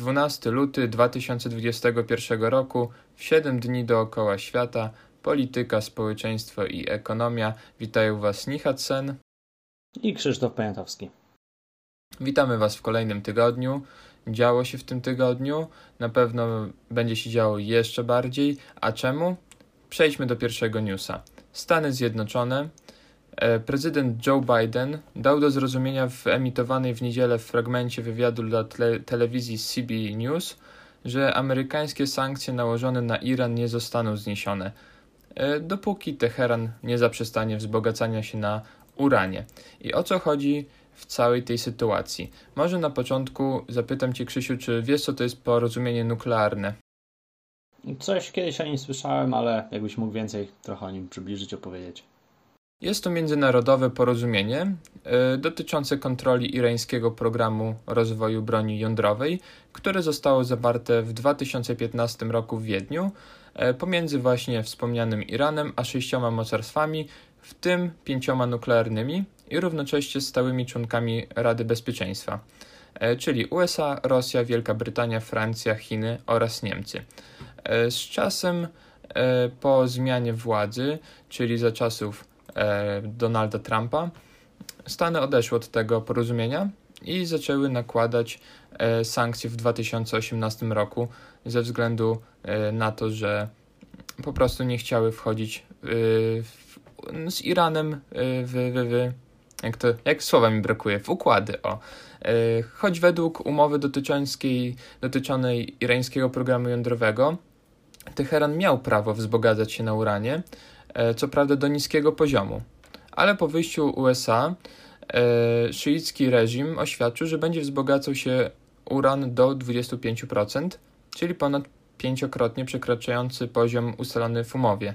12 luty 2021 roku, w 7 dni dookoła świata, polityka, społeczeństwo i ekonomia. Witają Was Nihat i Krzysztof Poniatowski. Witamy Was w kolejnym tygodniu. Działo się w tym tygodniu, na pewno będzie się działo jeszcze bardziej. A czemu? Przejdźmy do pierwszego newsa. Stany Zjednoczone prezydent Joe Biden dał do zrozumienia w emitowanej w niedzielę w fragmencie wywiadu dla tele telewizji CB News, że amerykańskie sankcje nałożone na Iran nie zostaną zniesione, e, dopóki Teheran nie zaprzestanie wzbogacania się na uranie. I o co chodzi w całej tej sytuacji? Może na początku zapytam Cię, Krzysiu, czy wiesz, co to jest porozumienie nuklearne? Coś kiedyś o nim słyszałem, ale jakbyś mógł więcej trochę o nim przybliżyć, opowiedzieć. Jest to międzynarodowe porozumienie y, dotyczące kontroli irańskiego programu rozwoju broni jądrowej, które zostało zawarte w 2015 roku w Wiedniu y, pomiędzy właśnie wspomnianym Iranem a sześcioma mocarstwami, w tym pięcioma nuklearnymi i równocześnie stałymi członkami Rady Bezpieczeństwa, y, czyli USA, Rosja, Wielka Brytania, Francja, Chiny oraz Niemcy. Z czasem po zmianie władzy, czyli za czasów E, Donalda Trumpa, Stany odeszły od tego porozumienia i zaczęły nakładać e, sankcje w 2018 roku ze względu e, na to, że po prostu nie chciały wchodzić z Iranem w, w, w jak, to, jak słowa mi brakuje, w układy. O. Choć według umowy dotyczącej, dotyczącej irańskiego programu jądrowego, Teheran miał prawo wzbogacać się na uranie, E, co prawda do niskiego poziomu. Ale po wyjściu USA e, szyicki reżim oświadczył, że będzie wzbogacał się uran do 25%, czyli ponad pięciokrotnie przekraczający poziom ustalony w umowie.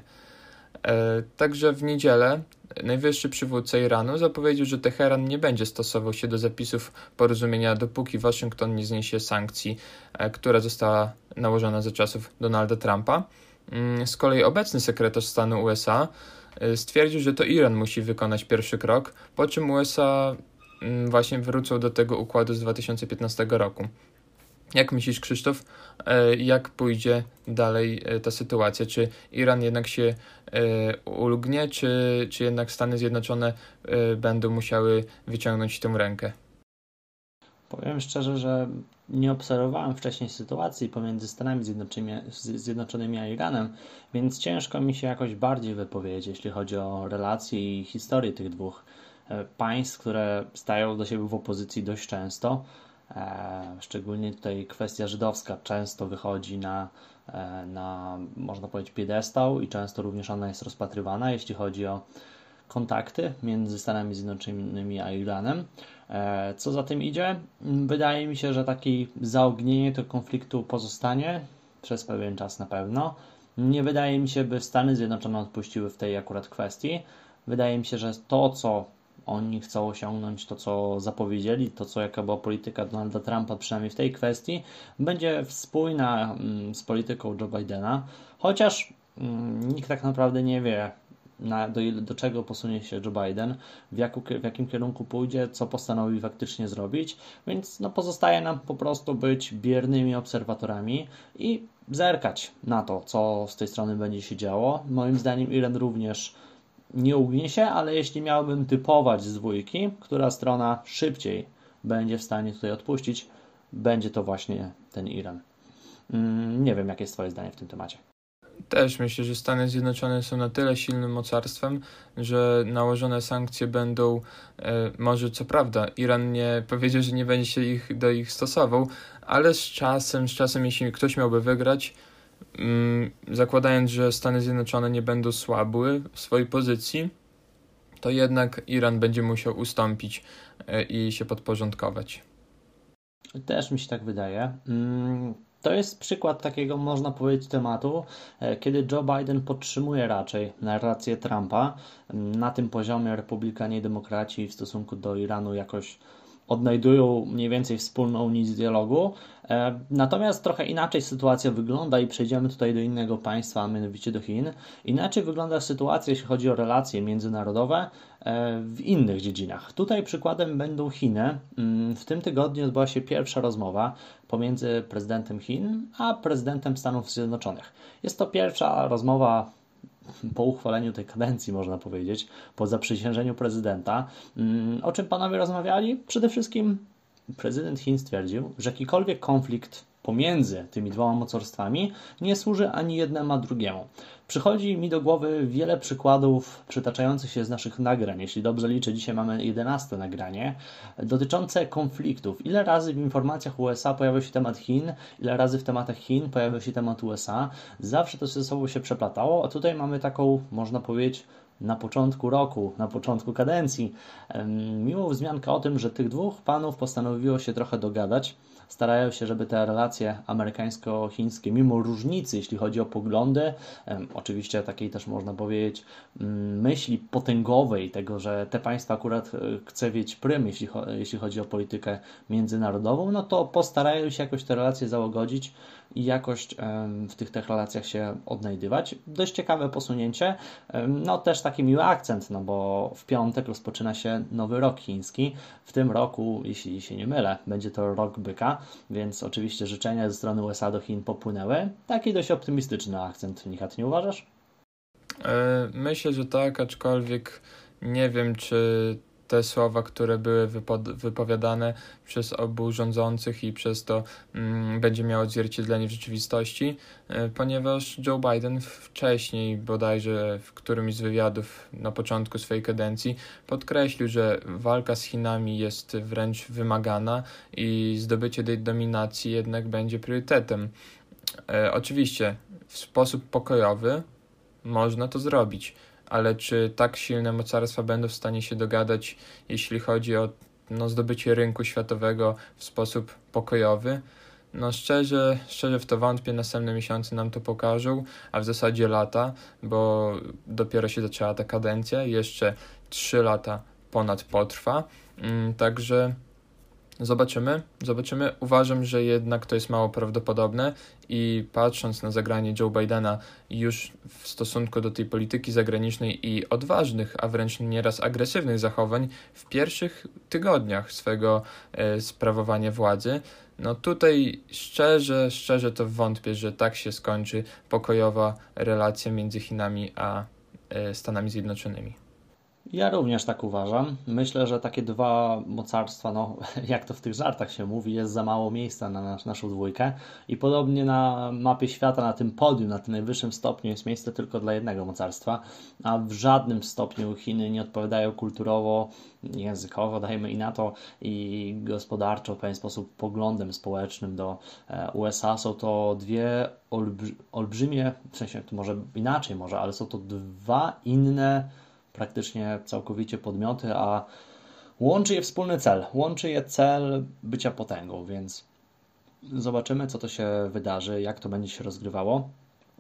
E, także w niedzielę najwyższy przywódca Iranu zapowiedział, że Teheran nie będzie stosował się do zapisów porozumienia, dopóki Waszyngton nie zniesie sankcji, która została nałożona za czasów Donalda Trumpa. Mm, z kolei obecny sekretarz stanu USA y, stwierdził, że to Iran musi wykonać pierwszy krok, po czym USA mm, właśnie wrócą do tego układu z 2015 roku. Jak myślisz, Krzysztof, y, jak pójdzie dalej y, ta sytuacja? Czy Iran jednak się ulgnie, czy, czy jednak Stany Zjednoczone będą musiały wyciągnąć tę rękę? Powiem szczerze, że nie obserwowałem wcześniej sytuacji pomiędzy Stanami Zjednoczonymi a Iranem, więc ciężko mi się jakoś bardziej wypowiedzieć, jeśli chodzi o relacje i historię tych dwóch e, państw, które stają do siebie w opozycji dość często. E, szczególnie tutaj kwestia żydowska często wychodzi na, e, na można powiedzieć, piedestał i często również ona jest rozpatrywana, jeśli chodzi o kontakty między Stanami Zjednoczonymi a Iranem. E, co za tym idzie? Wydaje mi się, że takie zaognienie tego konfliktu pozostanie przez pewien czas na pewno. Nie wydaje mi się, by Stany Zjednoczone odpuściły w tej akurat kwestii. Wydaje mi się, że to, co oni chcą osiągnąć, to co zapowiedzieli, to co jaka była polityka Donalda Trumpa, przynajmniej w tej kwestii, będzie spójna mm, z polityką Joe Bidena, chociaż mm, nikt tak naprawdę nie wie, na, do, do czego posunie się Joe Biden, w, jaku, w jakim kierunku pójdzie, co postanowi faktycznie zrobić, więc no, pozostaje nam po prostu być biernymi obserwatorami i zerkać na to, co z tej strony będzie się działo. Moim zdaniem Iran również nie ugnie się, ale jeśli miałbym typować z dwójki, która strona szybciej będzie w stanie tutaj odpuścić, będzie to właśnie ten Iran. Mm, nie wiem, jakie jest Twoje zdanie w tym temacie też myślę, że Stany Zjednoczone są na tyle silnym mocarstwem, że nałożone sankcje będą, e, może co prawda, Iran nie powiedział, że nie będzie się ich do ich stosował, ale z czasem, z czasem, jeśli ktoś miałby wygrać, mm, zakładając, że Stany Zjednoczone nie będą słabły w swojej pozycji, to jednak Iran będzie musiał ustąpić e, i się podporządkować. Też mi się tak wydaje. To jest przykład takiego, można powiedzieć, tematu, e, kiedy Joe Biden podtrzymuje raczej narrację Trumpa. Na tym poziomie republikanie i demokraci w stosunku do Iranu jakoś odnajdują mniej więcej wspólną nić dialogu. E, natomiast trochę inaczej sytuacja wygląda i przejdziemy tutaj do innego państwa, a mianowicie do Chin. Inaczej wygląda sytuacja, jeśli chodzi o relacje międzynarodowe e, w innych dziedzinach. Tutaj przykładem będą Chiny. Mm, w tym tygodniu odbyła się pierwsza rozmowa pomiędzy prezydentem Chin a prezydentem Stanów Zjednoczonych. Jest to pierwsza rozmowa po uchwaleniu tej kadencji, można powiedzieć, po zaprzysiężeniu prezydenta. Mm, o czym panowie rozmawiali? Przede wszystkim prezydent Chin stwierdził, że jakikolwiek konflikt pomiędzy tymi dwoma mocarstwami nie służy ani jednemu, drugiemu. Przychodzi mi do głowy wiele przykładów przytaczających się z naszych nagrań. Jeśli dobrze liczę, dzisiaj mamy 11 nagranie dotyczące konfliktów. Ile razy w informacjach USA pojawił się temat Chin, ile razy w tematach Chin pojawił się temat USA. Zawsze to ze sobą się przeplatało, a tutaj mamy taką, można powiedzieć, na początku roku, na początku kadencji, miłą wzmiankę o tym, że tych dwóch panów postanowiło się trochę dogadać starają się, żeby te relacje amerykańsko-chińskie, mimo różnicy, jeśli chodzi o poglądy, oczywiście takiej też można powiedzieć mm, myśli potęgowej, tego, że te państwa akurat e, chce mieć prym, jeśli, jeśli chodzi o politykę międzynarodową, no to postarają się jakoś te relacje załagodzić i jakoś w tych, tych relacjach się odnajdywać. Dość ciekawe posunięcie, no też taki miły akcent, no bo w piątek rozpoczyna się nowy rok chiński. W tym roku, jeśli się nie mylę, będzie to rok byka, więc oczywiście życzenia ze strony USA do Chin popłynęły. Taki dość optymistyczny akcent, Nichat, nie uważasz? E, myślę, że tak, aczkolwiek nie wiem, czy te słowa, które były wypowiadane przez obu rządzących i przez to mm, będzie miało odzwierciedlenie w rzeczywistości, y, ponieważ Joe Biden wcześniej, bodajże w którymś z wywiadów na początku swojej kadencji, podkreślił, że walka z Chinami jest wręcz wymagana i zdobycie tej dominacji jednak będzie priorytetem. Y, oczywiście w sposób pokojowy można to zrobić ale czy tak silne mocarstwa będą w stanie się dogadać, jeśli chodzi o no, zdobycie rynku światowego w sposób pokojowy? No szczerze, szczerze w to wątpię, następne miesiące nam to pokażą, a w zasadzie lata, bo dopiero się zaczęła ta kadencja, jeszcze 3 lata ponad potrwa, mm, także Zobaczymy, zobaczymy. Uważam, że jednak to jest mało prawdopodobne i patrząc na zagranie Joe Bidena już w stosunku do tej polityki zagranicznej i odważnych, a wręcz nieraz agresywnych zachowań w pierwszych tygodniach swego e, sprawowania władzy, no tutaj szczerze, szczerze to wątpię, że tak się skończy pokojowa relacja między Chinami a e, Stanami Zjednoczonymi. Ja również tak uważam. Myślę, że takie dwa mocarstwa, no jak to w tych żartach się mówi, jest za mało miejsca na nas, naszą dwójkę i podobnie na mapie świata, na tym podium, na tym najwyższym stopniu jest miejsce tylko dla jednego mocarstwa, a w żadnym stopniu Chiny nie odpowiadają kulturowo, językowo, dajmy i na to, i gospodarczo, w pewien sposób poglądem społecznym do e, USA. Są to dwie olbrzymie, w sensie to może inaczej może, ale są to dwa inne praktycznie całkowicie podmioty, a łączy je wspólny cel. Łączy je cel bycia potęgą, więc zobaczymy, co to się wydarzy, jak to będzie się rozgrywało.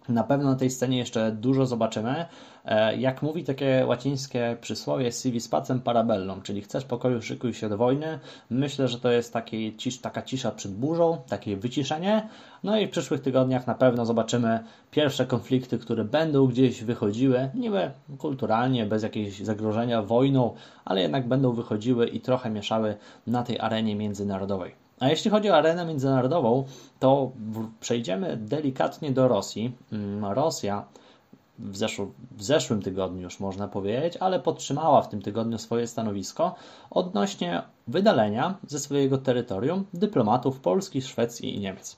Na pewno na tej scenie jeszcze dużo zobaczymy. E, jak mówi takie łacińskie przysłowie sivi spacem parabellum, czyli chcesz pokoju, szykuj się do wojny. Myślę, że to jest taki, cisz, taka cisza przed burzą, takie wyciszenie. No i w przyszłych tygodniach na pewno zobaczymy pierwsze konflikty, które będą gdzieś wychodziły, niby kulturalnie, bez jakiegoś zagrożenia wojną, ale jednak będą wychodziły i trochę mieszały na tej arenie międzynarodowej. A jeśli chodzi o arenę międzynarodową, to przejdziemy delikatnie do Rosji. Mm, Rosja w, zeszł, w zeszłym tygodniu już można powiedzieć, ale podtrzymała w tym tygodniu swoje stanowisko odnośnie wydalenia ze swojego terytorium dyplomatów Polski, Szwecji i Niemiec.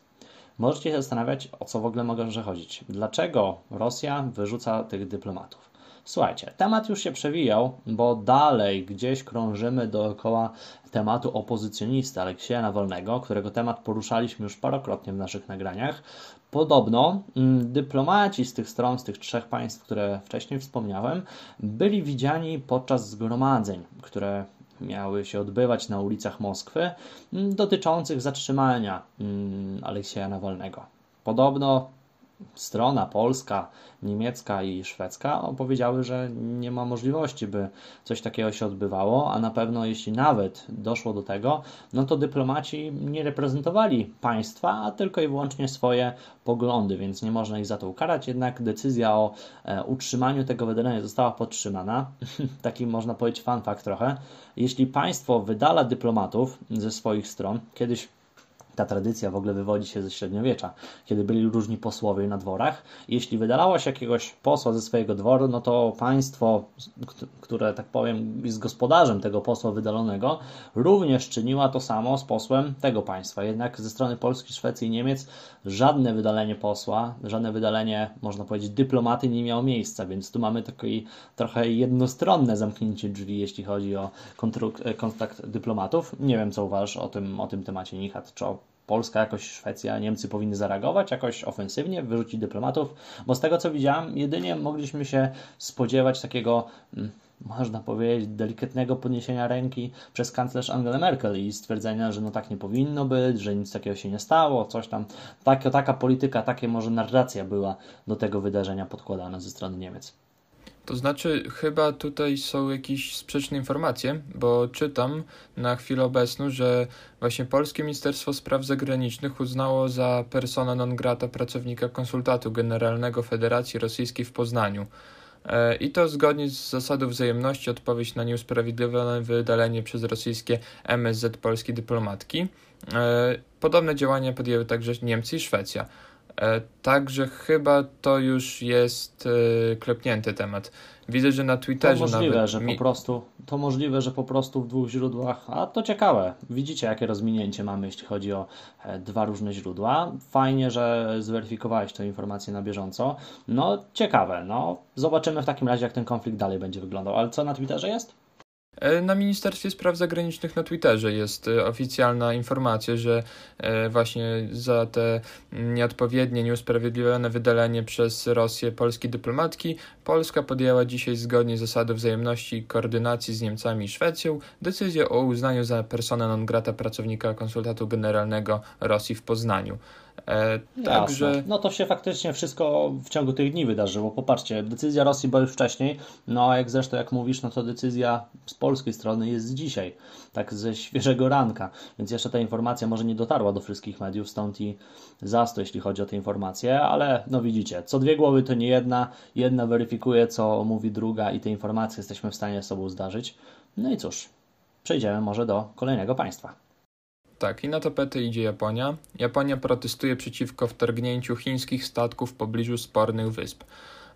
Możecie się zastanawiać, o co w ogóle może chodzić. Dlaczego Rosja wyrzuca tych dyplomatów? Słuchajcie, temat już się przewijał, bo dalej gdzieś krążymy dookoła tematu opozycjonisty Aleksieja Nawolnego, którego temat poruszaliśmy już parokrotnie w naszych nagraniach. Podobno mm, dyplomaci z tych stron, z tych trzech państw, które wcześniej wspomniałem, byli widziani podczas zgromadzeń, które miały się odbywać na ulicach Moskwy, mm, dotyczących zatrzymania mm, Aleksieja Nawolnego. Podobno strona polska, niemiecka i szwedzka opowiedziały, że nie ma możliwości, by coś takiego się odbywało, a na pewno jeśli nawet doszło do tego, no to dyplomaci nie reprezentowali państwa, a tylko i wyłącznie swoje poglądy, więc nie można ich za to ukarać, jednak decyzja o e, utrzymaniu tego wydalenia została podtrzymana. Taki można powiedzieć fun fact trochę. Jeśli państwo wydala dyplomatów ze swoich stron, kiedyś ta tradycja w ogóle wywodzi się ze średniowiecza, kiedy byli różni posłowie na dworach. Jeśli wydalało się jakiegoś posła ze swojego dworu, no to państwo, które tak powiem jest gospodarzem tego posła wydalonego, również czyniła to samo z posłem tego państwa. Jednak ze strony Polski, Szwecji i Niemiec żadne wydalenie posła, żadne wydalenie, można powiedzieć, dyplomaty nie miało miejsca, więc tu mamy takie trochę jednostronne zamknięcie drzwi, jeśli chodzi o kontakt dyplomatów. Nie wiem, co uważasz o tym, o tym temacie, Nichat, czy o Polska, jakoś Szwecja, Niemcy powinny zareagować jakoś ofensywnie, wyrzucić dyplomatów, bo z tego co widziałem, jedynie mogliśmy się spodziewać takiego, mm, można powiedzieć, delikatnego podniesienia ręki przez kanclerz Angela Merkel i stwierdzenia, że no tak nie powinno być, że nic takiego się nie stało, coś tam. Taka, taka polityka, takie może narracja była do tego wydarzenia podkładana ze strony Niemiec. To znaczy, chyba tutaj są jakieś sprzeczne informacje, bo czytam na chwilę obecną, że właśnie Polskie Ministerstwo Spraw Zagranicznych uznało za persona non grata pracownika konsultatu generalnego Federacji Rosyjskiej w Poznaniu. E, I to zgodnie z zasadą wzajemności odpowiedź na nieusprawiedliwione wydalenie przez rosyjskie MSZ polskiej dyplomatki. E, podobne działania podjęły także Niemcy i Szwecja. E, także chyba to już jest e, klepnięty temat. Widzę, że na Twitterze to możliwe, nawet... że po prostu, to możliwe, że po prostu w dwóch źródłach, a to ciekawe. Widzicie, jakie rozwinięcie mamy, jeśli chodzi o e, dwa różne źródła. Fajnie, że zweryfikowałeś tę informację na bieżąco. No, ciekawe. No, zobaczymy w takim razie, jak ten konflikt dalej będzie wyglądał. Ale co na Twitterze jest? E, na Ministerstwie Spraw Zagranicznych na Twitterze jest e, oficjalna informacja, że e, właśnie za te nieodpowiednie, nieusprawiedliwione wydalenie przez Rosję polskiej dyplomatki Polska podjęła dzisiaj zgodnie z zasadą wzajemności i koordynacji z Niemcami i Szwecją decyzję o uznaniu za persona non grata pracownika konsultatu generalnego Rosji w Poznaniu. E, także... No to się faktycznie wszystko w ciągu tych dni wydarzyło. Popatrzcie, decyzja Rosji była już wcześniej, no a jak zresztą jak mówisz, no to decyzja z polskiej strony jest dzisiaj, tak ze świeżego ranka, więc jeszcze ta informacja może nie dotarła do wszystkich mediów, stąd i zasto, jeśli chodzi o te informacje, ale no widzicie, co dwie głowy to nie jedna, jedna weryfikuje, co mówi druga i te informacje jesteśmy w stanie sobą zdarzyć. No i cóż, przejdziemy może do kolejnego państwa. Tak, i na tapetę idzie Japonia. Japonia protestuje przeciwko wtargnięciu chińskich statków w pobliżu spornych wysp.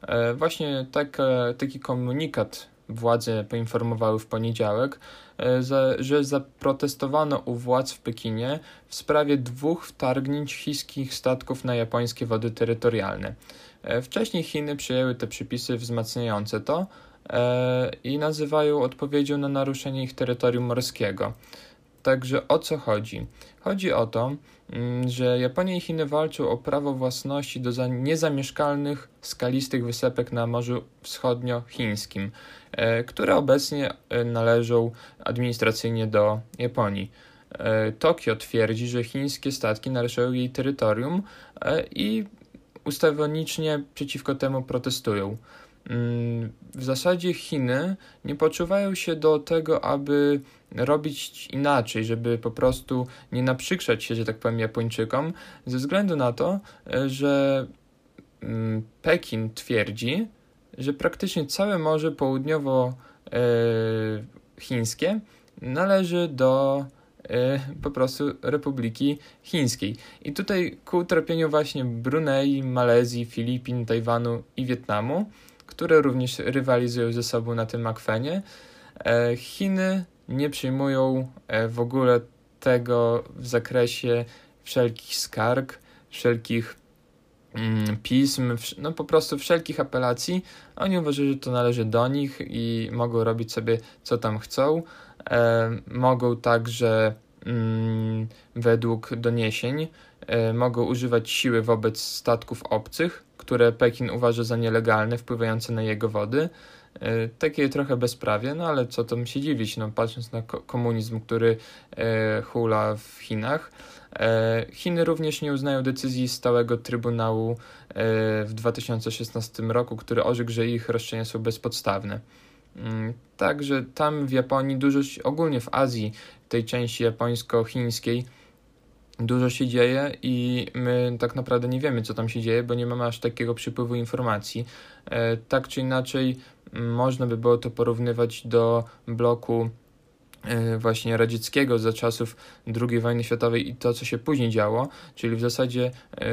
E, właśnie tak, e, taki komunikat władze poinformowały w poniedziałek, e, że zaprotestowano u władz w Pekinie w sprawie dwóch wtargnięć chińskich statków na japońskie wody terytorialne. Wcześniej Chiny przyjęły te przepisy wzmacniające to i nazywają odpowiedzią na naruszenie ich terytorium morskiego. Także o co chodzi? Chodzi o to, mm, że Japonia i Chiny walczą o prawo własności do niezamieszkalnych, skalistych wysepek na Morzu Wschodniochińskim, e, które obecnie e, należą administracyjnie do Japonii. E, Tokio twierdzi, że chińskie statki naruszają jej terytorium i ustawonicznie przeciwko temu protestują. Mm, w zasadzie Chiny nie poczuwają się do tego, aby robić inaczej, żeby po prostu nie naprzykrzać się, że tak powiem, Japończykom, ze względu na to, że mm, Pekin twierdzi, że praktycznie całe Morze Południowo-Chińskie należy do e, po prostu Republiki Chińskiej. I tutaj ku utrapieniu właśnie Brunei, Malezji, Filipin, Tajwanu i Wietnamu które również rywalizują ze sobą na tym akwenie. E, Chiny nie przyjmują e, w ogóle tego w zakresie wszelkich skarg, wszelkich mm, pism, no po prostu wszelkich apelacji. Oni uważają, że to należy do nich i mogą robić sobie co tam chcą. E, mogą także mm, według doniesień mogą używać siły wobec statków obcych, które Pekin uważa za nielegalne, wpływające na jego wody. E, takie trochę bezprawie, no ale co tam się dziwić, no patrząc na komunizm, który e, hula w Chinach. E, Chiny również nie uznają decyzji stałego Trybunału w 2016 roku, który orzekł, że ich roszczenia są bezpodstawne. Mm, także tam w Japonii, dużo ogólnie w Azji, tej części japońsko-chińskiej, dużo się dzieje i my tak naprawdę nie wiemy, co tam się dzieje, bo nie mamy aż takiego przypływu informacji. E, tak czy inaczej, można by było to porównywać do bloku e, właśnie radzieckiego za czasów II wojny światowej i to, co się później działo, czyli w zasadzie e,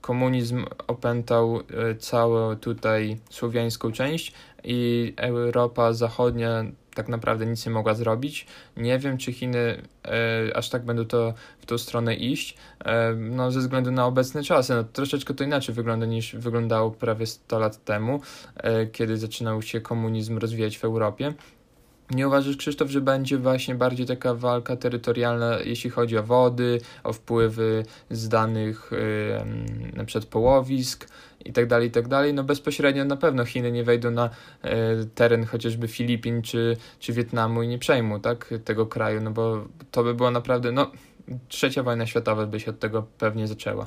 komunizm opętał całą tutaj słowiańską część i Europa Zachodnia tak naprawdę nic nie mogła zrobić. Nie wiem, czy Chiny e, aż tak będą to w tą stronę iść, e, no ze względu na obecne czasy. No, troszeczkę to inaczej wygląda niż wyglądało prawie 100 lat temu, e, kiedy zaczynał się komunizm rozwijać w Europie. Nie uważasz, Krzysztof, że będzie właśnie bardziej taka walka terytorialna, jeśli chodzi o wody, o wpływy z danych yy, przykład połowisk i tak dalej, i tak? No bezpośrednio na pewno Chiny nie wejdą na yy, teren chociażby Filipin czy, czy Wietnamu i nie przejmą tak, tego kraju, no bo to by było naprawdę, no trzecia wojna światowa by się od tego pewnie zaczęła.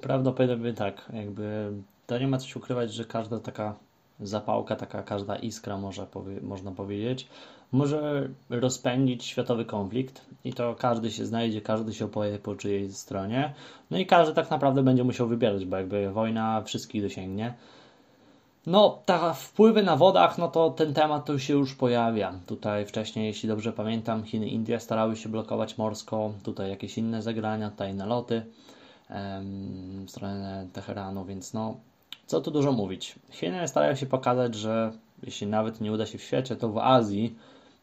Prawdopodobnie tak, jakby to nie ma co się ukrywać, że każda taka zapałka, taka każda iskra, może powie, można powiedzieć, może rozpędzić światowy konflikt i to każdy się znajdzie, każdy się opowie po czyjej stronie, no i każdy tak naprawdę będzie musiał wybierać, bo jakby wojna wszystkich dosięgnie. No, ta wpływy na wodach, no to ten temat to się już pojawia. Tutaj wcześniej, jeśli dobrze pamiętam, Chiny, Indie starały się blokować morsko, tutaj jakieś inne zagrania, tutaj naloty em, w stronę Teheranu, więc no, co tu dużo mówić. Chiny starają się pokazać, że jeśli nawet nie uda się w świecie, to w Azji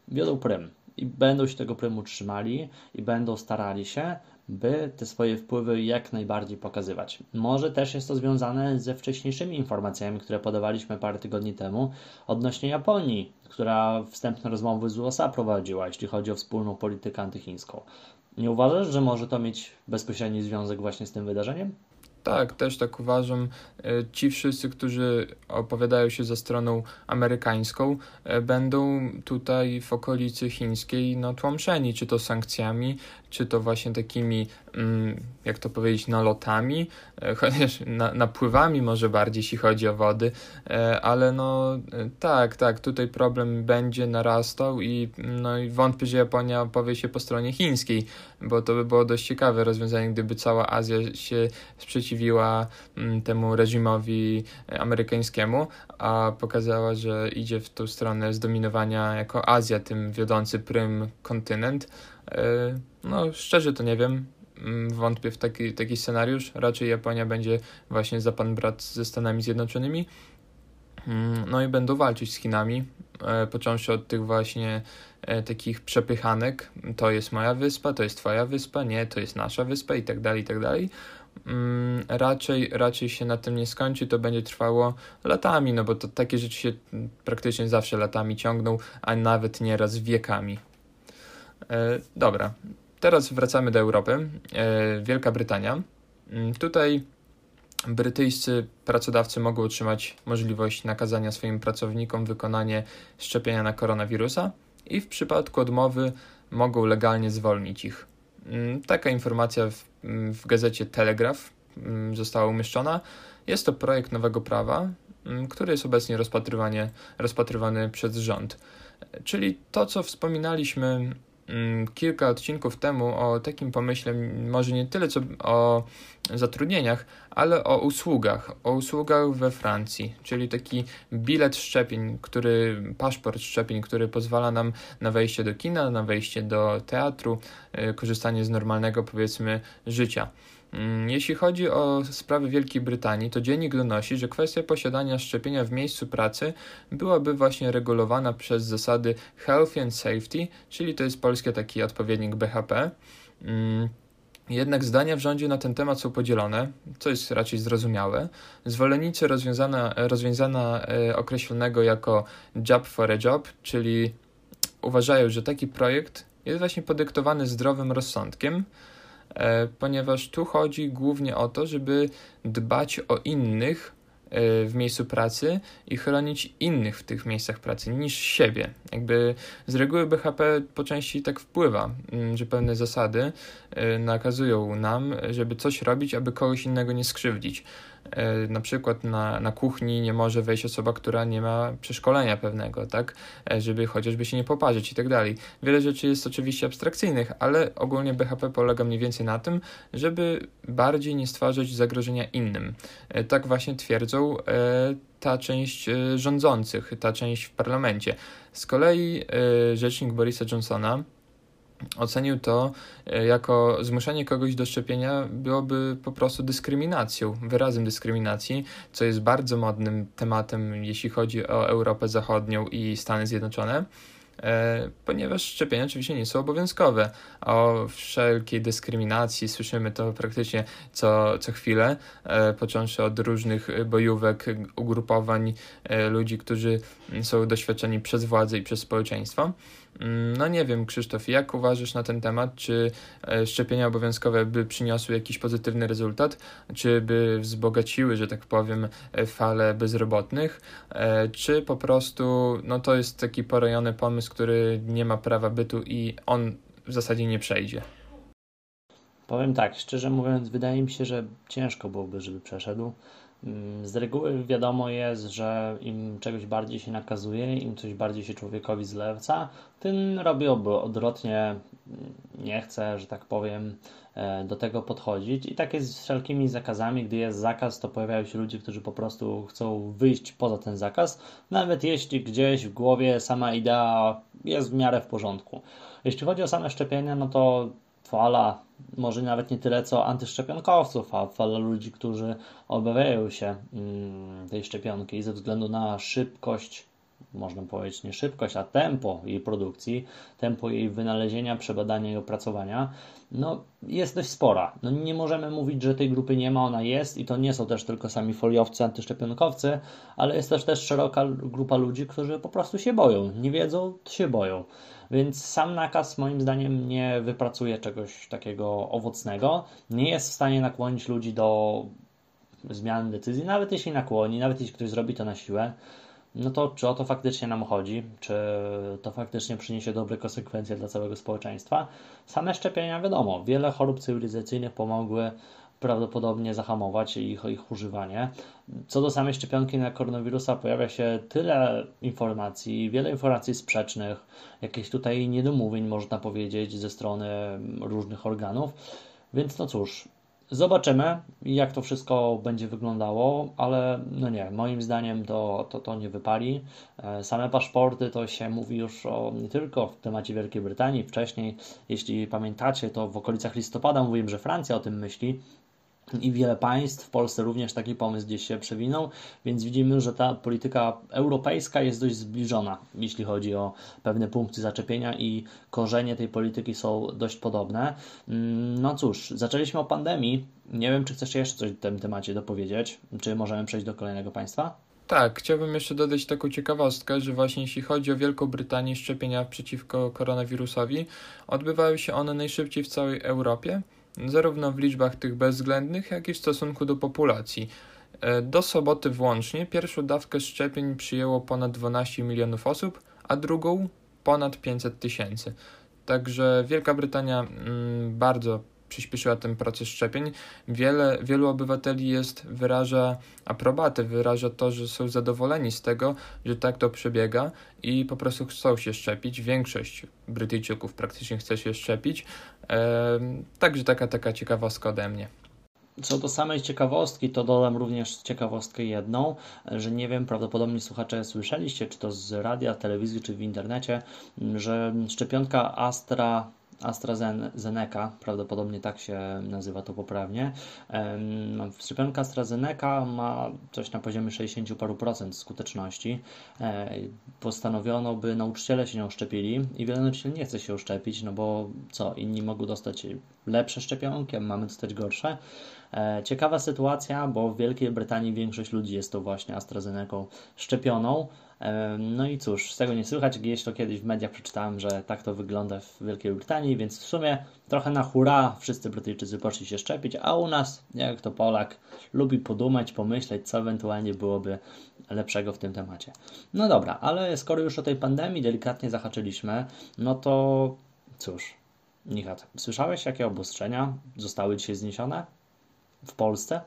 wiodą prym i będą się tego prymu trzymali i będą starali się, by te swoje wpływy jak najbardziej pokazywać. Może też jest to związane ze wcześniejszymi informacjami, które podawaliśmy parę tygodni temu odnośnie Japonii, która wstępne rozmowy z USA prowadziła, jeśli chodzi o wspólną politykę antychińską. Nie uważasz, że może to mieć bezpośredni związek właśnie z tym wydarzeniem? Tak, też tak uważam. E, ci wszyscy, którzy opowiadają się za stroną amerykańską, e, będą tutaj w okolicy chińskiej no, tłamszeni, czy to sankcjami, czy to właśnie takimi, jak to powiedzieć, nalotami, e, chociaż na, napływami może bardziej, jeśli chodzi o wody, ale no tak, tak, tutaj problem będzie narastał i, no, i wątpię, że Japonia powie się po stronie chińskiej, bo to by było dość ciekawe rozwiązanie, gdyby cała Azja się sprzeciwiła mm, temu reżimowi amerykańskiemu, a pokazała, że idzie w tą stronę zdominowania jako Azja, tym wiodący prym kontynent. E, no, szczerze to nie wiem. Mm, wątpię w taki, taki scenariusz. Raczej Japonia będzie właśnie za pan brat ze Stanami Zjednoczonymi. Mm, no i będą walczyć z Chinami, e, począwszy od tych właśnie e, takich przepychanek. To jest moja wyspa, to jest twoja wyspa, nie, to jest nasza wyspa i tak dalej, i tak dalej. Mm, raczej, raczej się na tym nie skończy, to będzie trwało latami, no bo to takie rzeczy się praktycznie zawsze latami ciągną, a nawet nieraz wiekami. E, dobra, teraz wracamy do Europy. Wielka Brytania. Mm, tutaj Brytyjscy pracodawcy mogą otrzymać możliwość nakazania swoim pracownikom wykonanie szczepienia na koronawirusa i w przypadku odmowy mogą legalnie zwolnić ich. Mm, taka informacja w, mm, w gazecie Telegraph została umieszczona. Jest to projekt nowego prawa, który jest obecnie rozpatrywany przez rząd. Czyli to, co wspominaliśmy kilka odcinków temu o takim pomyśle, może nie tyle co o zatrudnieniach, ale o usługach, o usługach we Francji, czyli taki bilet szczepień, który, paszport szczepień, który pozwala nam na wejście do kina, na wejście do teatru, y, korzystanie z normalnego, powiedzmy, życia. Mm, jeśli chodzi o sprawy Wielkiej Brytanii, to dziennik donosi, że kwestia posiadania szczepienia w miejscu pracy byłaby właśnie regulowana przez zasady Health and Safety, czyli to jest polskie taki odpowiednik BHP. Mm, jednak zdania w rządzie na ten temat są podzielone, co jest raczej zrozumiałe. Zwolennicy rozwiązania, rozwiązania e, określonego jako job for a job, czyli uważają, że taki projekt jest właśnie podyktowany zdrowym rozsądkiem, ponieważ tu chodzi głównie o to, żeby dbać o innych w miejscu pracy i chronić innych w tych miejscach pracy niż siebie. Jakby z reguły BHP po części tak wpływa, mm, że pewne zasady nakazują nam, żeby coś robić, aby kogoś innego nie skrzywdzić. E, na przykład na, na kuchni nie może wejść osoba, która nie ma przeszkolenia pewnego, tak, e, żeby chociażby się nie poparzyć i tak dalej. Wiele rzeczy jest oczywiście abstrakcyjnych, ale ogólnie BHP polega mniej więcej na tym, żeby bardziej nie stwarzać zagrożenia innym. E, tak właśnie twierdzą ta część rządzących, ta część w parlamencie. Z kolei rzecznik Borisa Johnsona ocenił to e, jako zmuszenie kogoś do szczepienia byłoby po prostu dyskryminacją, wyrazem dyskryminacji, co jest bardzo modnym tematem, jeśli chodzi o Europę Zachodnią i Stany Zjednoczone. E, ponieważ szczepienia oczywiście nie są obowiązkowe. O wszelkiej dyskryminacji słyszymy to praktycznie co, co chwilę, e, począwszy od różnych bojówek, ugrupowań ludzi, którzy są doświadczeni przez władzę i przez społeczeństwo. Mm, no nie wiem, Krzysztof, jak uważasz na ten temat? Czy e, szczepienia obowiązkowe by przyniosły jakiś pozytywny rezultat? Czy by wzbogaciły, że tak powiem, e, falę bezrobotnych? E, czy po prostu no to jest taki porojony pomysł, który nie ma prawa bytu i on w zasadzie nie przejdzie? Powiem tak, szczerze mówiąc, wydaje mi się, że ciężko byłoby, żeby przeszedł. Mm, z reguły wiadomo jest, że im czegoś bardziej się nakazuje, im coś bardziej się człowiekowi zleca, tym robi odwrotnie, mm, nie chce, że tak powiem, e, do tego podchodzić. I tak jest z wszelkimi zakazami. Gdy jest zakaz, to pojawiają się ludzie, którzy po prostu chcą wyjść poza ten zakaz, nawet jeśli gdzieś w głowie sama idea jest w miarę w porządku. Jeśli chodzi o same szczepienia, no to fala, może nawet nie tyle co antyszczepionkowców, a fala ludzi, którzy obawiają się mm, tej szczepionki ze względu na szybkość, można powiedzieć nie szybkość, a tempo jej produkcji, tempo jej wynalezienia, przebadania i opracowania, no jest dość spora. No nie możemy mówić, że tej grupy nie ma, ona jest i to nie są też tylko sami foliowcy, antyszczepionkowcy, ale jest też też szeroka grupa ludzi, którzy po prostu się boją. Nie wiedzą, to się boją. Więc sam nakaz moim zdaniem nie wypracuje czegoś takiego owocnego, nie jest w stanie nakłonić ludzi do zmiany decyzji, nawet jeśli nakłoni, nawet jeśli ktoś zrobi to na siłę, no to czy o to faktycznie nam chodzi, czy to faktycznie przyniesie dobre konsekwencje dla całego społeczeństwa. Same szczepienia, wiadomo, wiele chorób cywilizacyjnych pomogły prawdopodobnie zahamować ich, ich używanie. Co do samej szczepionki na koronawirusa pojawia się tyle informacji, wiele informacji sprzecznych, jakichś tutaj niedomówień można powiedzieć ze strony różnych organów. Więc no cóż, Zobaczymy, jak to wszystko będzie wyglądało, ale no nie, moim zdaniem to, to, to nie wypali. E, same paszporty to się mówi już o, nie tylko w temacie Wielkiej Brytanii. Wcześniej, jeśli pamiętacie, to w okolicach listopada mówiłem, że Francja o tym myśli i wiele państw, w Polsce również taki pomysł gdzieś się przewinął, więc widzimy, że ta polityka europejska jest dość zbliżona, jeśli chodzi o pewne punkty zaczepienia i korzenie tej polityki są dość podobne. Mm, no cóż, zaczęliśmy o pandemii. Nie wiem, czy chcesz jeszcze coś w tym temacie dopowiedzieć, czy możemy przejść do kolejnego państwa? Tak, chciałbym jeszcze dodać taką ciekawostkę, że właśnie jeśli chodzi o Wielką Brytanię, szczepienia przeciwko koronawirusowi odbywały się one najszybciej w całej Europie zarówno w liczbach tych bezwzględnych, jak i w stosunku do populacji. E, do soboty włącznie pierwszą dawkę szczepień przyjęło ponad 12 milionów osób, a drugą ponad 500 tysięcy. Także Wielka Brytania mm, bardzo przyspieszyła ten proces szczepień. Wiele, wielu obywateli jest, wyraża aprobatę, wyraża to, że są zadowoleni z tego, że tak to przebiega i po prostu chcą się szczepić. Większość Brytyjczyków praktycznie chce się szczepić. także taka, taka ciekawostka ode mnie. Co do samej ciekawostki, to dodam również ciekawostkę jedną, że nie wiem, prawdopodobnie słuchacze słyszeliście, czy to z radia, telewizji, czy w internecie, że szczepionka Astra AstraZeneca, prawdopodobnie tak się nazywa to poprawnie. Szczepionka AstraZeneca ma coś na poziomie 60 paru procent skuteczności. E, postanowiono, by nauczyciele się nią szczepili i wiele nauczycieli nie chce się szczepić, no bo co, inni mogą dostać lepsze szczepionki, a mamy dostać gorsze. E, ciekawa sytuacja, bo w Wielkiej Brytanii większość ludzi jest to właśnie AstraZeneką szczepioną. No i cóż, z tego nie słychać, gdzieś to kiedyś w mediach przeczytałem, że tak to wygląda w Wielkiej Brytanii, więc w sumie trochę na hura wszyscy Brytyjczycy poszli się szczepić, a u nas, jak to Polak, lubi podumać, pomyśleć, co ewentualnie byłoby lepszego w tym temacie. No dobra, ale skoro już o tej pandemii delikatnie zahaczyliśmy, no to cóż, Nichat, słyszałeś jakie obostrzenia zostały dzisiaj zniesione w Polsce?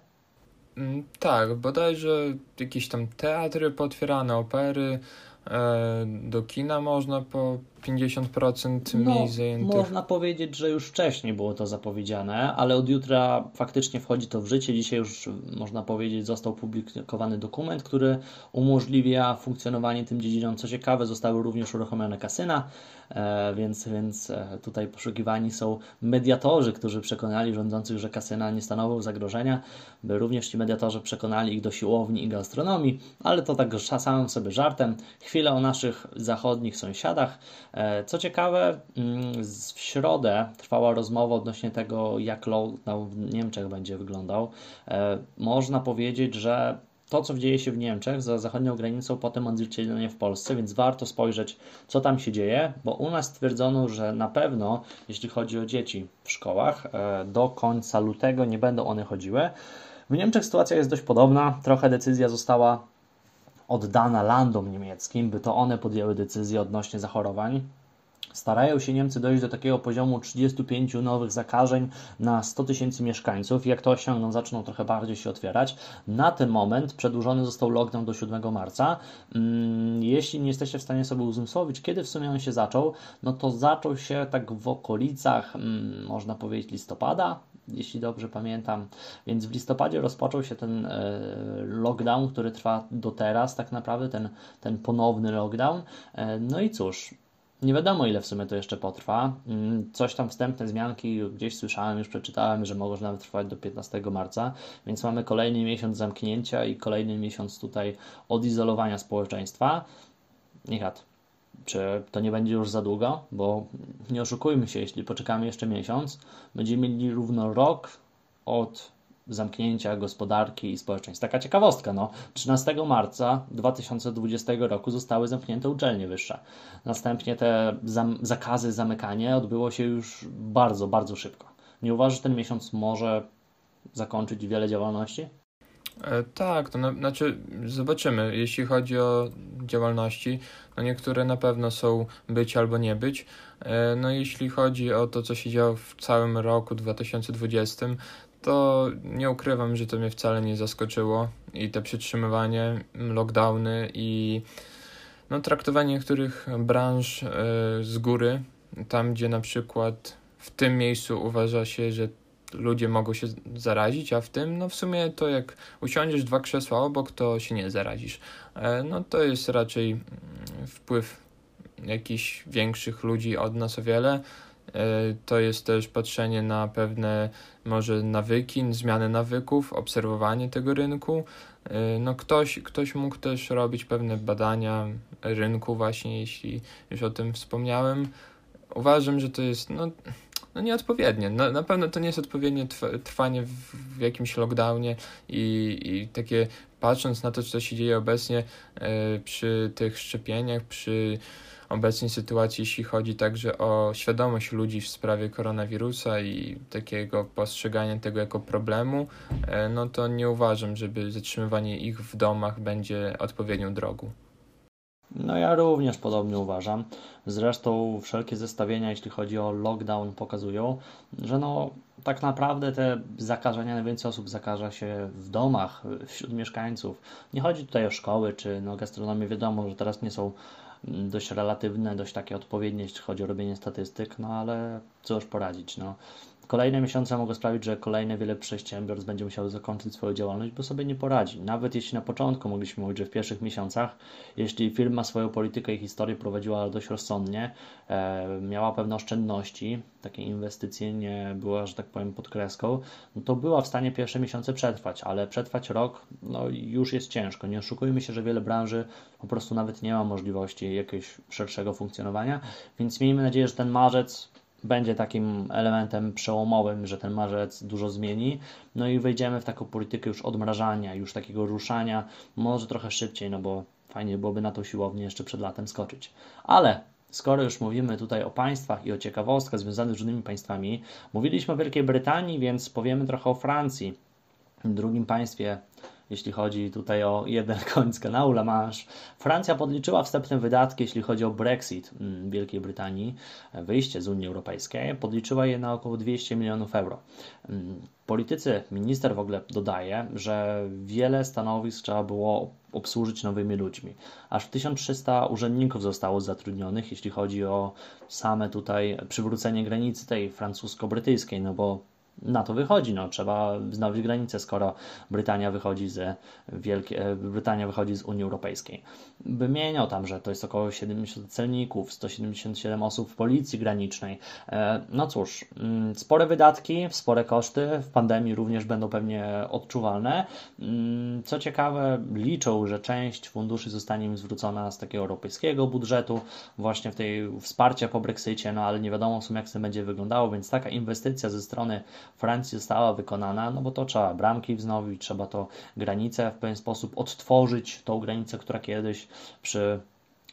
Mm, tak, bodajże jakieś tam teatry potwierane, opery, e, do kina można po 50% no, miejsc zajętych. Można powiedzieć, że już wcześniej było to zapowiedziane, ale od jutra faktycznie wchodzi to w życie. Dzisiaj już można powiedzieć, został publikowany dokument, który umożliwia funkcjonowanie tym dziedzinom. Co ciekawe, zostały również uruchomione kasyna, e, więc, więc e, tutaj poszukiwani są mediatorzy, którzy przekonali rządzących, że kasyna nie stanowią zagrożenia, by również ci mediatorzy przekonali ich do siłowni i gastronomii, ale to tak samym sobie żartem. Chwilę o naszych zachodnich sąsiadach. E, co ciekawe, mm, w środę trwała rozmowa odnośnie tego, jak lockdown w Niemczech będzie wyglądał. E, można powiedzieć, że to, co dzieje się w Niemczech za zachodnią granicą, potem odzwierciedlenie w Polsce, więc warto spojrzeć, co tam się dzieje, bo u nas stwierdzono, że na pewno, jeśli chodzi o dzieci w szkołach, e, do końca lutego nie będą one chodziły. W Niemczech sytuacja jest dość podobna. Trochę decyzja została oddana landom niemieckim, by to one podjęły decyzję odnośnie zachorowań. Starają się Niemcy dojść do takiego poziomu 35 nowych zakażeń na 100 tysięcy mieszkańców. Jak to osiągną, zaczną trochę bardziej się otwierać. Na ten moment przedłużony został lockdown do 7 marca. Mm, jeśli nie jesteście w stanie sobie uzmysłowić, kiedy w sumie on się zaczął, no to zaczął się tak w okolicach, mm, można powiedzieć, listopada, jeśli dobrze pamiętam. Więc w listopadzie rozpoczął się ten e, lockdown, który trwa do teraz, tak naprawdę, ten, ten ponowny lockdown. E, no i cóż, nie wiadomo, ile w sumie to jeszcze potrwa. Mm, coś tam wstępne zmianki gdzieś słyszałem, już przeczytałem, że mogą nawet trwać do 15 marca, więc mamy kolejny miesiąc zamknięcia i kolejny miesiąc tutaj odizolowania społeczeństwa. Nichat, czy to nie będzie już za długo? Bo nie oszukujmy się, jeśli poczekamy jeszcze miesiąc, będziemy mieli równo rok od zamknięcia gospodarki i społeczeństwa. Taka ciekawostka, no. 13 marca 2020 roku zostały zamknięte uczelnie wyższe. Następnie te zam zakazy, zamykanie odbyło się już bardzo, bardzo szybko. Nie uważasz, że ten miesiąc może zakończyć wiele działalności? E, tak, to na, znaczy zobaczymy. Jeśli chodzi o działalności, no niektóre na pewno są być albo nie być. E, no jeśli chodzi o to, co się działo w całym roku 2020, to nie ukrywam, że to mnie wcale nie zaskoczyło i te przytrzymywanie, lockdowny i no, traktowanie niektórych branż y, z góry, tam gdzie na przykład w tym miejscu uważa się, że ludzie mogą się zarazić, a w tym, no w sumie to jak usiądziesz dwa krzesła obok, to się nie zarazisz. E, no to jest raczej mm, wpływ jakichś większych ludzi od nas o wiele. E, to jest też patrzenie na pewne może nawyki, zmiany nawyków, obserwowanie tego rynku. E, no ktoś, ktoś mógł też robić pewne badania rynku właśnie, jeśli już o tym wspomniałem. Uważam, że to jest no, no nieodpowiednie. No, na pewno to nie jest odpowiednie trwanie w, w jakimś lockdownie i, i takie patrząc na to, co się dzieje obecnie e, przy tych szczepieniach, przy obecnej sytuacji, jeśli chodzi także o świadomość ludzi w sprawie koronawirusa i takiego postrzegania tego jako problemu, e, no to nie uważam, żeby zatrzymywanie ich w domach będzie odpowiednią drogą. No ja również podobnie uważam. Zresztą wszelkie zestawienia, jeśli chodzi o lockdown, pokazują, że no tak naprawdę te zakażenia, najwięcej osób zakaża się w domach, wśród mieszkańców. Nie chodzi tutaj o szkoły czy no gastronomię. Wiadomo, że teraz nie są dość relatywne, dość takie odpowiednie, jeśli chodzi o robienie statystyk, no ale cóż poradzić, no. Kolejne miesiące mogą sprawić, że kolejne wiele przedsiębiorstw będzie musiało zakończyć swoją działalność, bo sobie nie poradzi. Nawet jeśli na początku mogliśmy mówić, że w pierwszych miesiącach, jeśli firma swoją politykę i historię prowadziła dość rozsądnie, e, miała pewne oszczędności, takie inwestycje nie była, że tak powiem, pod kreską, no to była w stanie pierwsze miesiące przetrwać, ale przetrwać rok no, już jest ciężko. Nie oszukujmy się, że wiele branży po prostu nawet nie ma możliwości jakiegoś szerszego funkcjonowania, więc miejmy nadzieję, że ten marzec będzie takim elementem przełomowym, że ten marzec dużo zmieni. No i wejdziemy w taką politykę już odmrażania, już takiego ruszania, może trochę szybciej, no bo Fajnie byłoby na tą siłownię jeszcze przed latem skoczyć. Ale skoro już mówimy tutaj o państwach i o ciekawostkach związanych z różnymi państwami, mówiliśmy o Wielkiej Brytanii, więc powiemy trochę o Francji, drugim państwie jeśli chodzi tutaj o jeden końc kanału La Manche. Francja podliczyła wstępne wydatki, jeśli chodzi o Brexit mm, Wielkiej Brytanii, wyjście z Unii Europejskiej, podliczyła je na około 200 milionów euro. Mm, politycy, minister w ogóle dodaje, że wiele stanowisk trzeba było obsłużyć nowymi ludźmi. Aż 1300 urzędników zostało zatrudnionych, jeśli chodzi o same tutaj przywrócenie granicy tej francusko-brytyjskiej, no bo na to wychodzi. No, trzeba wznowić granice, skoro Brytania wychodzi z, Wielkie, e, Brytania wychodzi z Unii Europejskiej. Wymieniał tam, że to jest około 70 celników, 177 osób w policji granicznej. E, no cóż, mm, spore wydatki, spore koszty w pandemii również będą pewnie odczuwalne. Mm, co ciekawe, liczą, że część funduszy zostanie im zwrócona z takiego europejskiego budżetu, właśnie w tej wsparcia po Brexicie, no ale nie wiadomo w sumie jak to będzie wyglądało, więc taka inwestycja ze strony Francji została wykonana, no bo to trzeba bramki wznowić, trzeba to granicę w pewien sposób odtworzyć, tą granicę, która kiedyś przy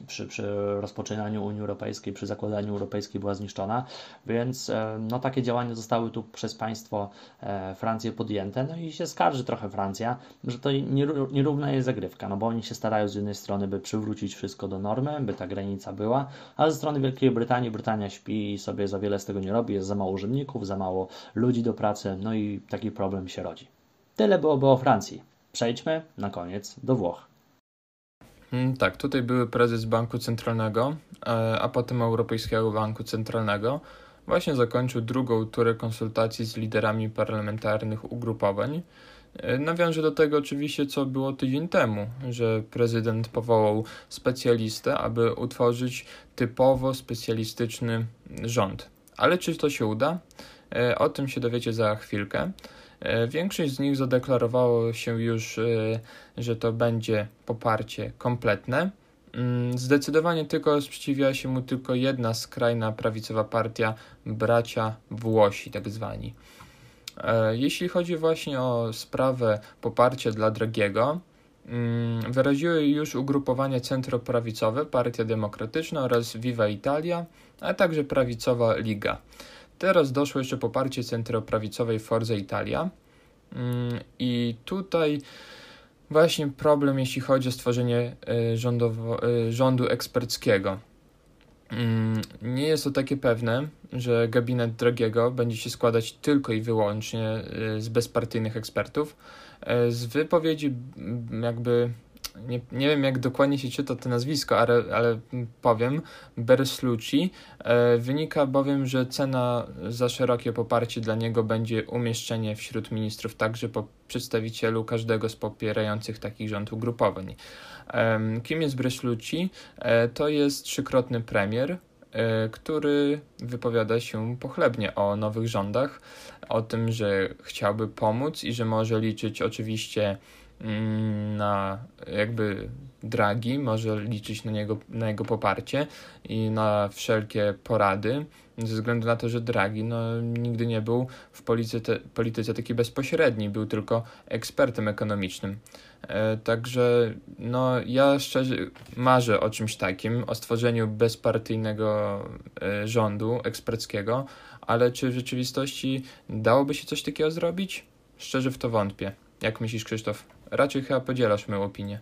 przy, przy rozpoczynaniu Unii Europejskiej, przy zakładaniu europejskiej była zniszczona, więc e, no, takie działania zostały tu przez państwo e, Francję podjęte, no i się skarży trochę Francja, że to nierówna jest zagrywka, no bo oni się starają z jednej strony, by przywrócić wszystko do normy, by ta granica była, a ze strony Wielkiej Brytanii, Brytania śpi i sobie za wiele z tego nie robi, jest za mało urzędników, za mało ludzi do pracy, no i taki problem się rodzi. Tyle byłoby o Francji. Przejdźmy na koniec do Włoch. Mm, tak, tutaj były prezes Banku Centralnego, e, a potem Europejskiego Banku Centralnego. Właśnie zakończył drugą turę konsultacji z liderami parlamentarnych ugrupowań. E, nawiążę do tego oczywiście, co było tydzień temu, że prezydent powołał specjalistę, aby utworzyć typowo specjalistyczny rząd. Ale czy to się uda? E, o tym się dowiecie za chwilkę. E, większość z nich zadeklarowało się już, e, że to będzie poparcie kompletne. Mm, zdecydowanie tylko sprzeciwiała się mu tylko jedna skrajna prawicowa partia, bracia Włosi, tak zwani. E, jeśli chodzi właśnie o sprawę poparcia dla Dragiego, mm, wyraziły już ugrupowanie centroprawicowe, Partia Demokratyczna oraz Viva Italia, a także prawicowa Liga. Teraz doszło jeszcze poparcie centroprawicowej Forza Italia. Mm, I tutaj właśnie problem, jeśli chodzi o stworzenie e, rządowo, e, rządu eksperckiego. Mm, nie jest to takie pewne, że gabinet Drogiego będzie się składać tylko i wyłącznie e, z bezpartyjnych ekspertów. Z wypowiedzi jakby nie, nie wiem jak dokładnie się czyta to nazwisko, ale, ale powiem, Bersluci. E, wynika bowiem, że cena za szerokie poparcie dla niego będzie umieszczenie wśród ministrów także po przedstawicielu każdego z popierających takich rząd ugrupowań. Kim jest Bersluci? E, to jest trzykrotny premier, e, który wypowiada się pochlebnie o nowych rządach, o tym, że chciałby pomóc i że może liczyć oczywiście na jakby Dragi, może liczyć na, niego, na jego poparcie i na wszelkie porady, ze względu na to, że Dragi no, nigdy nie był w polityce, polityce taki bezpośredni, był tylko ekspertem ekonomicznym. E, także no, ja szczerze marzę o czymś takim, o stworzeniu bezpartyjnego e, rządu eksperckiego, ale czy w rzeczywistości dałoby się coś takiego zrobić? Szczerze w to wątpię. Jak myślisz, Krzysztof? Raczej chyba podzielasz moją opinię.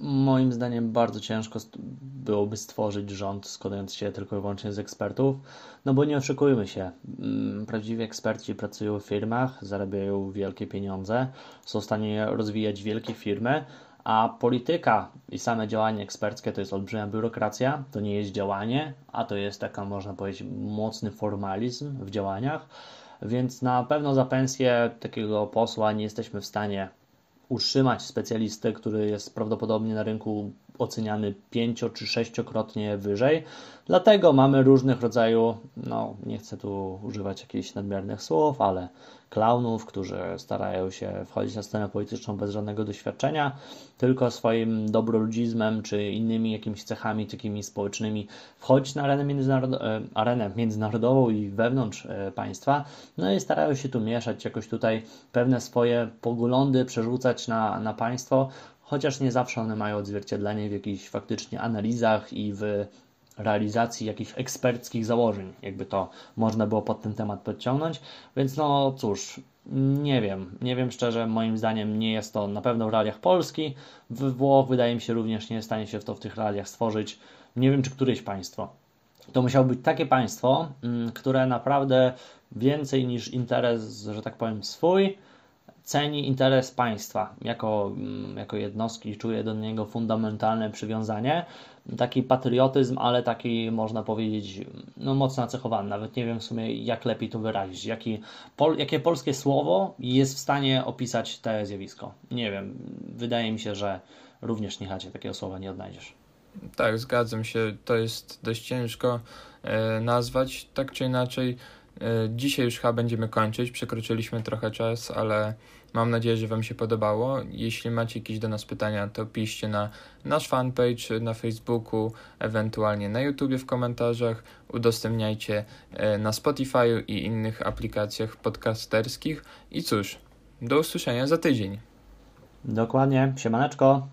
Moim zdaniem bardzo ciężko byłoby stworzyć rząd składający się tylko i wyłącznie z ekspertów, no bo nie oszukujmy się, mm, prawdziwi eksperci pracują w firmach, zarabiają wielkie pieniądze, są w stanie rozwijać wielkie firmy, a polityka i same działanie eksperckie to jest olbrzymia biurokracja, to nie jest działanie, a to jest taka, można powiedzieć, mocny formalizm w działaniach, więc na pewno za pensję takiego posła nie jesteśmy w stanie utrzymać specjalistę, który jest prawdopodobnie na rynku oceniany pięcio czy sześciokrotnie wyżej. Dlatego mamy różnych rodzaju, no nie chcę tu używać jakichś nadmiernych słów, ale klaunów, którzy starają się wchodzić na scenę polityczną bez żadnego doświadczenia, tylko swoim dobroludzizmem czy innymi jakimiś cechami takimi społecznymi wchodzić na arenę, międzynarod e, arenę międzynarodową i wewnątrz e, państwa, no i starają się tu mieszać, jakoś tutaj pewne swoje poglądy przerzucać na, na państwo, chociaż nie zawsze one mają odzwierciedlenie w jakichś faktycznie analizach i w realizacji jakichś eksperckich założeń, jakby to można było pod ten temat podciągnąć. Więc no cóż, nie wiem, nie wiem szczerze, moim zdaniem nie jest to na pewno w realiach Polski. W Włoch wydaje mi się również nie jest stanie się to w tych realiach stworzyć. Nie wiem, czy któreś państwo. To musiało być takie państwo, mm, które naprawdę więcej niż interes, że tak powiem, swój, ceni interes państwa jako, mm, jako jednostki, czuje do niego fundamentalne przywiązanie, taki patriotyzm, ale taki można powiedzieć no, mocno nacechowany. Nawet nie wiem w sumie jak lepiej to wyrazić. Jaki, pol, jakie polskie słowo jest w stanie opisać to zjawisko? Nie wiem. Wydaje mi się, że również nie chacie takiego słowa nie odnajdziesz. Tak, zgadzam się. To jest dość ciężko e, nazwać, tak czy inaczej. E, dzisiaj już chyba będziemy kończyć. Przekroczyliśmy trochę czas, ale Mam nadzieję, że Wam się podobało. Jeśli macie jakieś do nas pytania, to piszcie na nasz fanpage na Facebooku, ewentualnie na YouTubie w komentarzach. Udostępniajcie e, na Spotify i innych aplikacjach podcasterskich. I cóż, do usłyszenia za tydzień. Dokładnie. Siemaneczko.